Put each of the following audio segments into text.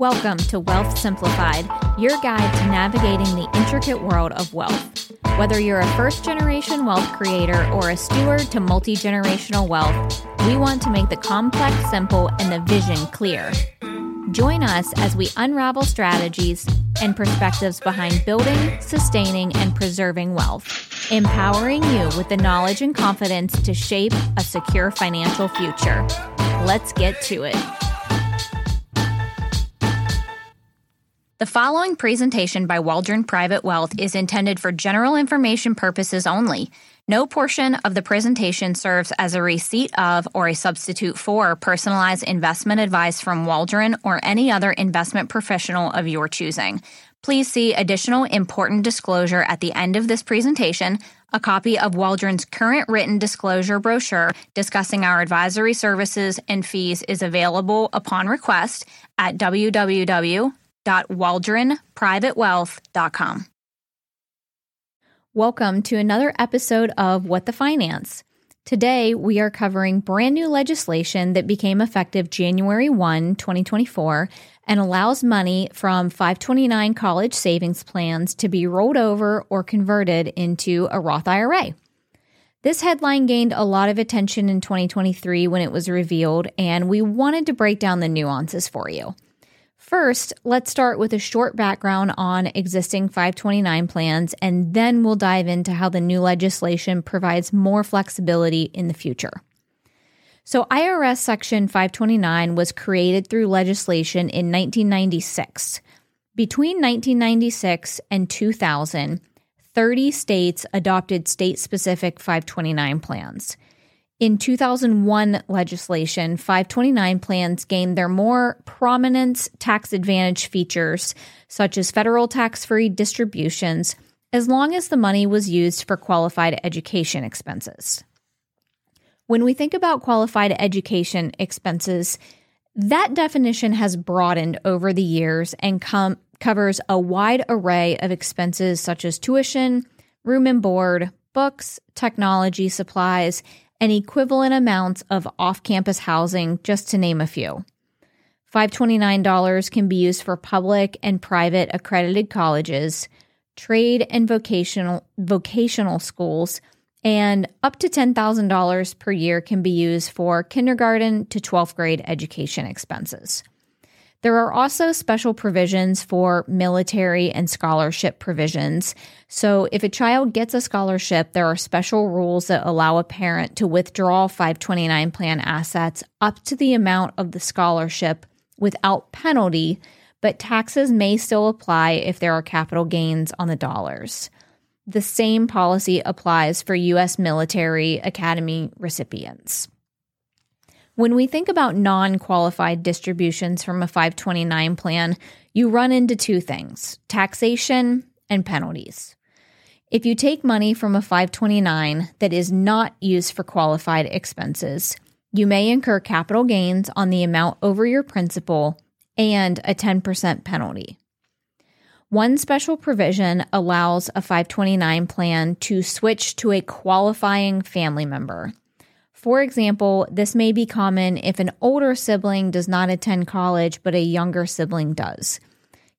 Welcome to Wealth Simplified, your guide to navigating the intricate world of wealth. Whether you're a first generation wealth creator or a steward to multi generational wealth, we want to make the complex simple and the vision clear. Join us as we unravel strategies and perspectives behind building, sustaining, and preserving wealth, empowering you with the knowledge and confidence to shape a secure financial future. Let's get to it. The following presentation by Waldron Private Wealth is intended for general information purposes only. No portion of the presentation serves as a receipt of or a substitute for personalized investment advice from Waldron or any other investment professional of your choosing. Please see additional important disclosure at the end of this presentation. A copy of Waldron's current written disclosure brochure discussing our advisory services and fees is available upon request at www www.waldronprivatewealth.com. Welcome to another episode of What the Finance. Today, we are covering brand new legislation that became effective January 1, 2024, and allows money from 529 college savings plans to be rolled over or converted into a Roth IRA. This headline gained a lot of attention in 2023 when it was revealed, and we wanted to break down the nuances for you. First, let's start with a short background on existing 529 plans, and then we'll dive into how the new legislation provides more flexibility in the future. So, IRS Section 529 was created through legislation in 1996. Between 1996 and 2000, 30 states adopted state specific 529 plans. In 2001 legislation, 529 plans gained their more prominent tax advantage features, such as federal tax free distributions, as long as the money was used for qualified education expenses. When we think about qualified education expenses, that definition has broadened over the years and com- covers a wide array of expenses such as tuition, room and board, books, technology supplies, and equivalent amounts of off campus housing, just to name a few. $529 can be used for public and private accredited colleges, trade and vocational, vocational schools, and up to $10,000 per year can be used for kindergarten to 12th grade education expenses. There are also special provisions for military and scholarship provisions. So, if a child gets a scholarship, there are special rules that allow a parent to withdraw 529 plan assets up to the amount of the scholarship without penalty, but taxes may still apply if there are capital gains on the dollars. The same policy applies for U.S. military academy recipients. When we think about non qualified distributions from a 529 plan, you run into two things taxation and penalties. If you take money from a 529 that is not used for qualified expenses, you may incur capital gains on the amount over your principal and a 10% penalty. One special provision allows a 529 plan to switch to a qualifying family member. For example, this may be common if an older sibling does not attend college but a younger sibling does.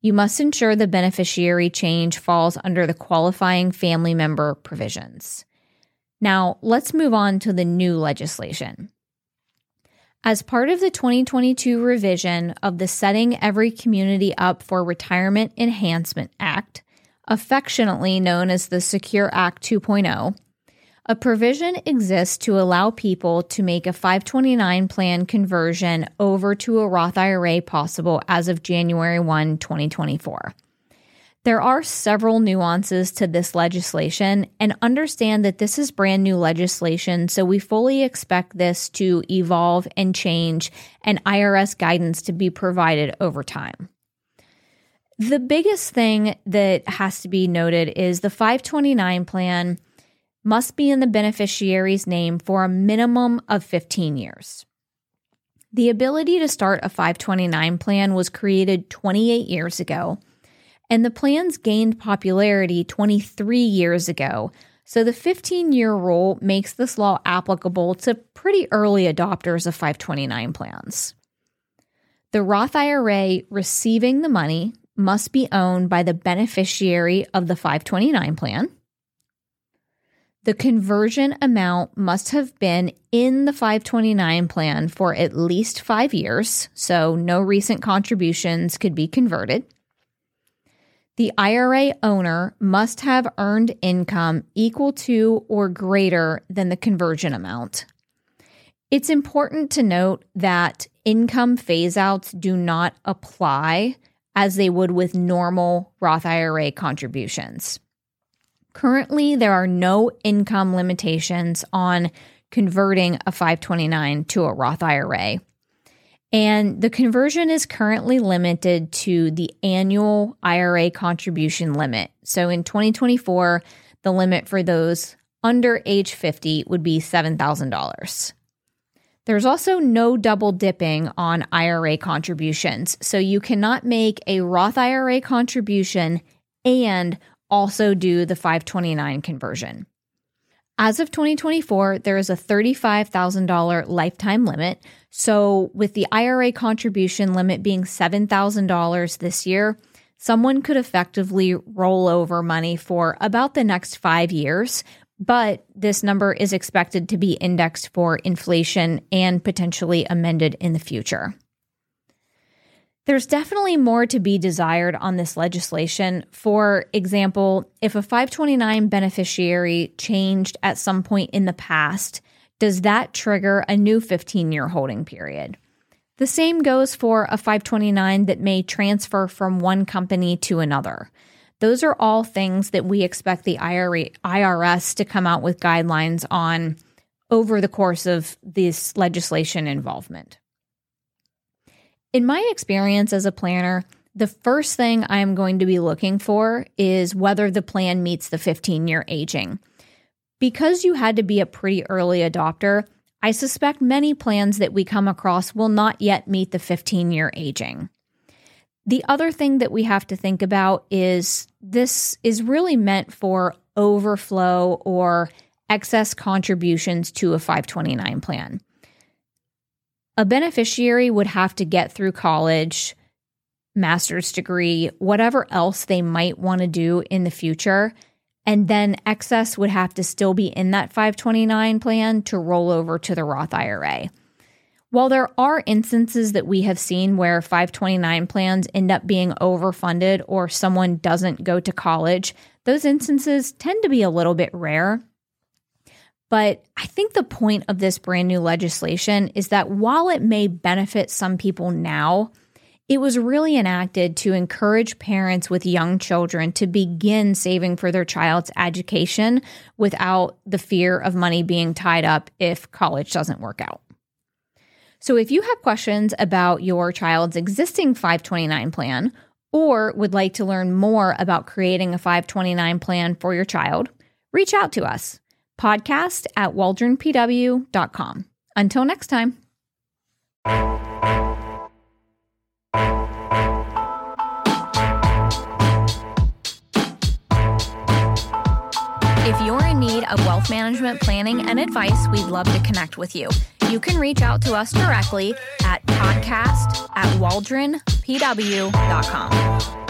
You must ensure the beneficiary change falls under the qualifying family member provisions. Now, let's move on to the new legislation. As part of the 2022 revision of the Setting Every Community Up for Retirement Enhancement Act, affectionately known as the Secure Act 2.0, a provision exists to allow people to make a 529 plan conversion over to a Roth IRA possible as of January 1, 2024. There are several nuances to this legislation, and understand that this is brand new legislation, so we fully expect this to evolve and change and IRS guidance to be provided over time. The biggest thing that has to be noted is the 529 plan must be in the beneficiary's name for a minimum of 15 years. The ability to start a 529 plan was created 28 years ago, and the plans gained popularity 23 years ago. So the 15 year rule makes this law applicable to pretty early adopters of 529 plans. The Roth IRA receiving the money must be owned by the beneficiary of the 529 plan. The conversion amount must have been in the 529 plan for at least five years, so no recent contributions could be converted. The IRA owner must have earned income equal to or greater than the conversion amount. It's important to note that income phase outs do not apply as they would with normal Roth IRA contributions. Currently, there are no income limitations on converting a 529 to a Roth IRA. And the conversion is currently limited to the annual IRA contribution limit. So in 2024, the limit for those under age 50 would be $7,000. There's also no double dipping on IRA contributions. So you cannot make a Roth IRA contribution and also do the 529 conversion. As of 2024, there is a $35,000 lifetime limit. So, with the IRA contribution limit being $7,000 this year, someone could effectively roll over money for about the next five years, but this number is expected to be indexed for inflation and potentially amended in the future. There's definitely more to be desired on this legislation. For example, if a 529 beneficiary changed at some point in the past, does that trigger a new 15 year holding period? The same goes for a 529 that may transfer from one company to another. Those are all things that we expect the IRS to come out with guidelines on over the course of this legislation involvement. In my experience as a planner, the first thing I am going to be looking for is whether the plan meets the 15 year aging. Because you had to be a pretty early adopter, I suspect many plans that we come across will not yet meet the 15 year aging. The other thing that we have to think about is this is really meant for overflow or excess contributions to a 529 plan. A beneficiary would have to get through college, master's degree, whatever else they might want to do in the future. And then excess would have to still be in that 529 plan to roll over to the Roth IRA. While there are instances that we have seen where 529 plans end up being overfunded or someone doesn't go to college, those instances tend to be a little bit rare. But I think the point of this brand new legislation is that while it may benefit some people now, it was really enacted to encourage parents with young children to begin saving for their child's education without the fear of money being tied up if college doesn't work out. So if you have questions about your child's existing 529 plan or would like to learn more about creating a 529 plan for your child, reach out to us. Podcast at waldronpw.com. Until next time. If you're in need of wealth management planning and advice, we'd love to connect with you you can reach out to us directly at podcast at waldronpw.com.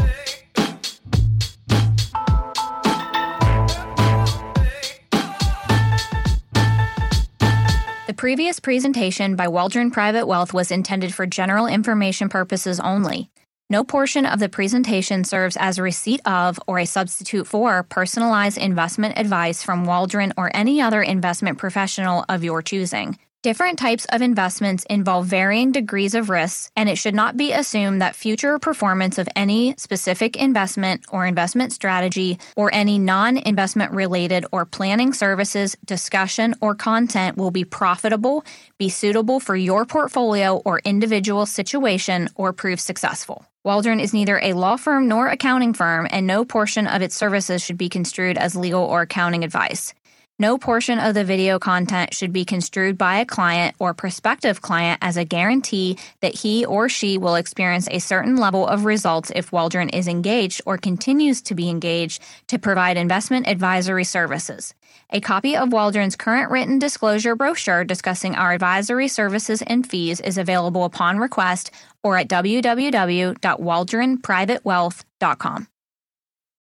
previous presentation by Waldron Private Wealth was intended for general information purposes only. No portion of the presentation serves as a receipt of or a substitute for personalized investment advice from Waldron or any other investment professional of your choosing. Different types of investments involve varying degrees of risks, and it should not be assumed that future performance of any specific investment or investment strategy or any non investment related or planning services, discussion, or content will be profitable, be suitable for your portfolio or individual situation, or prove successful. Waldron is neither a law firm nor accounting firm, and no portion of its services should be construed as legal or accounting advice. No portion of the video content should be construed by a client or prospective client as a guarantee that he or she will experience a certain level of results if Waldron is engaged or continues to be engaged to provide investment advisory services. A copy of Waldron's current written disclosure brochure discussing our advisory services and fees is available upon request or at www.waldronprivatewealth.com.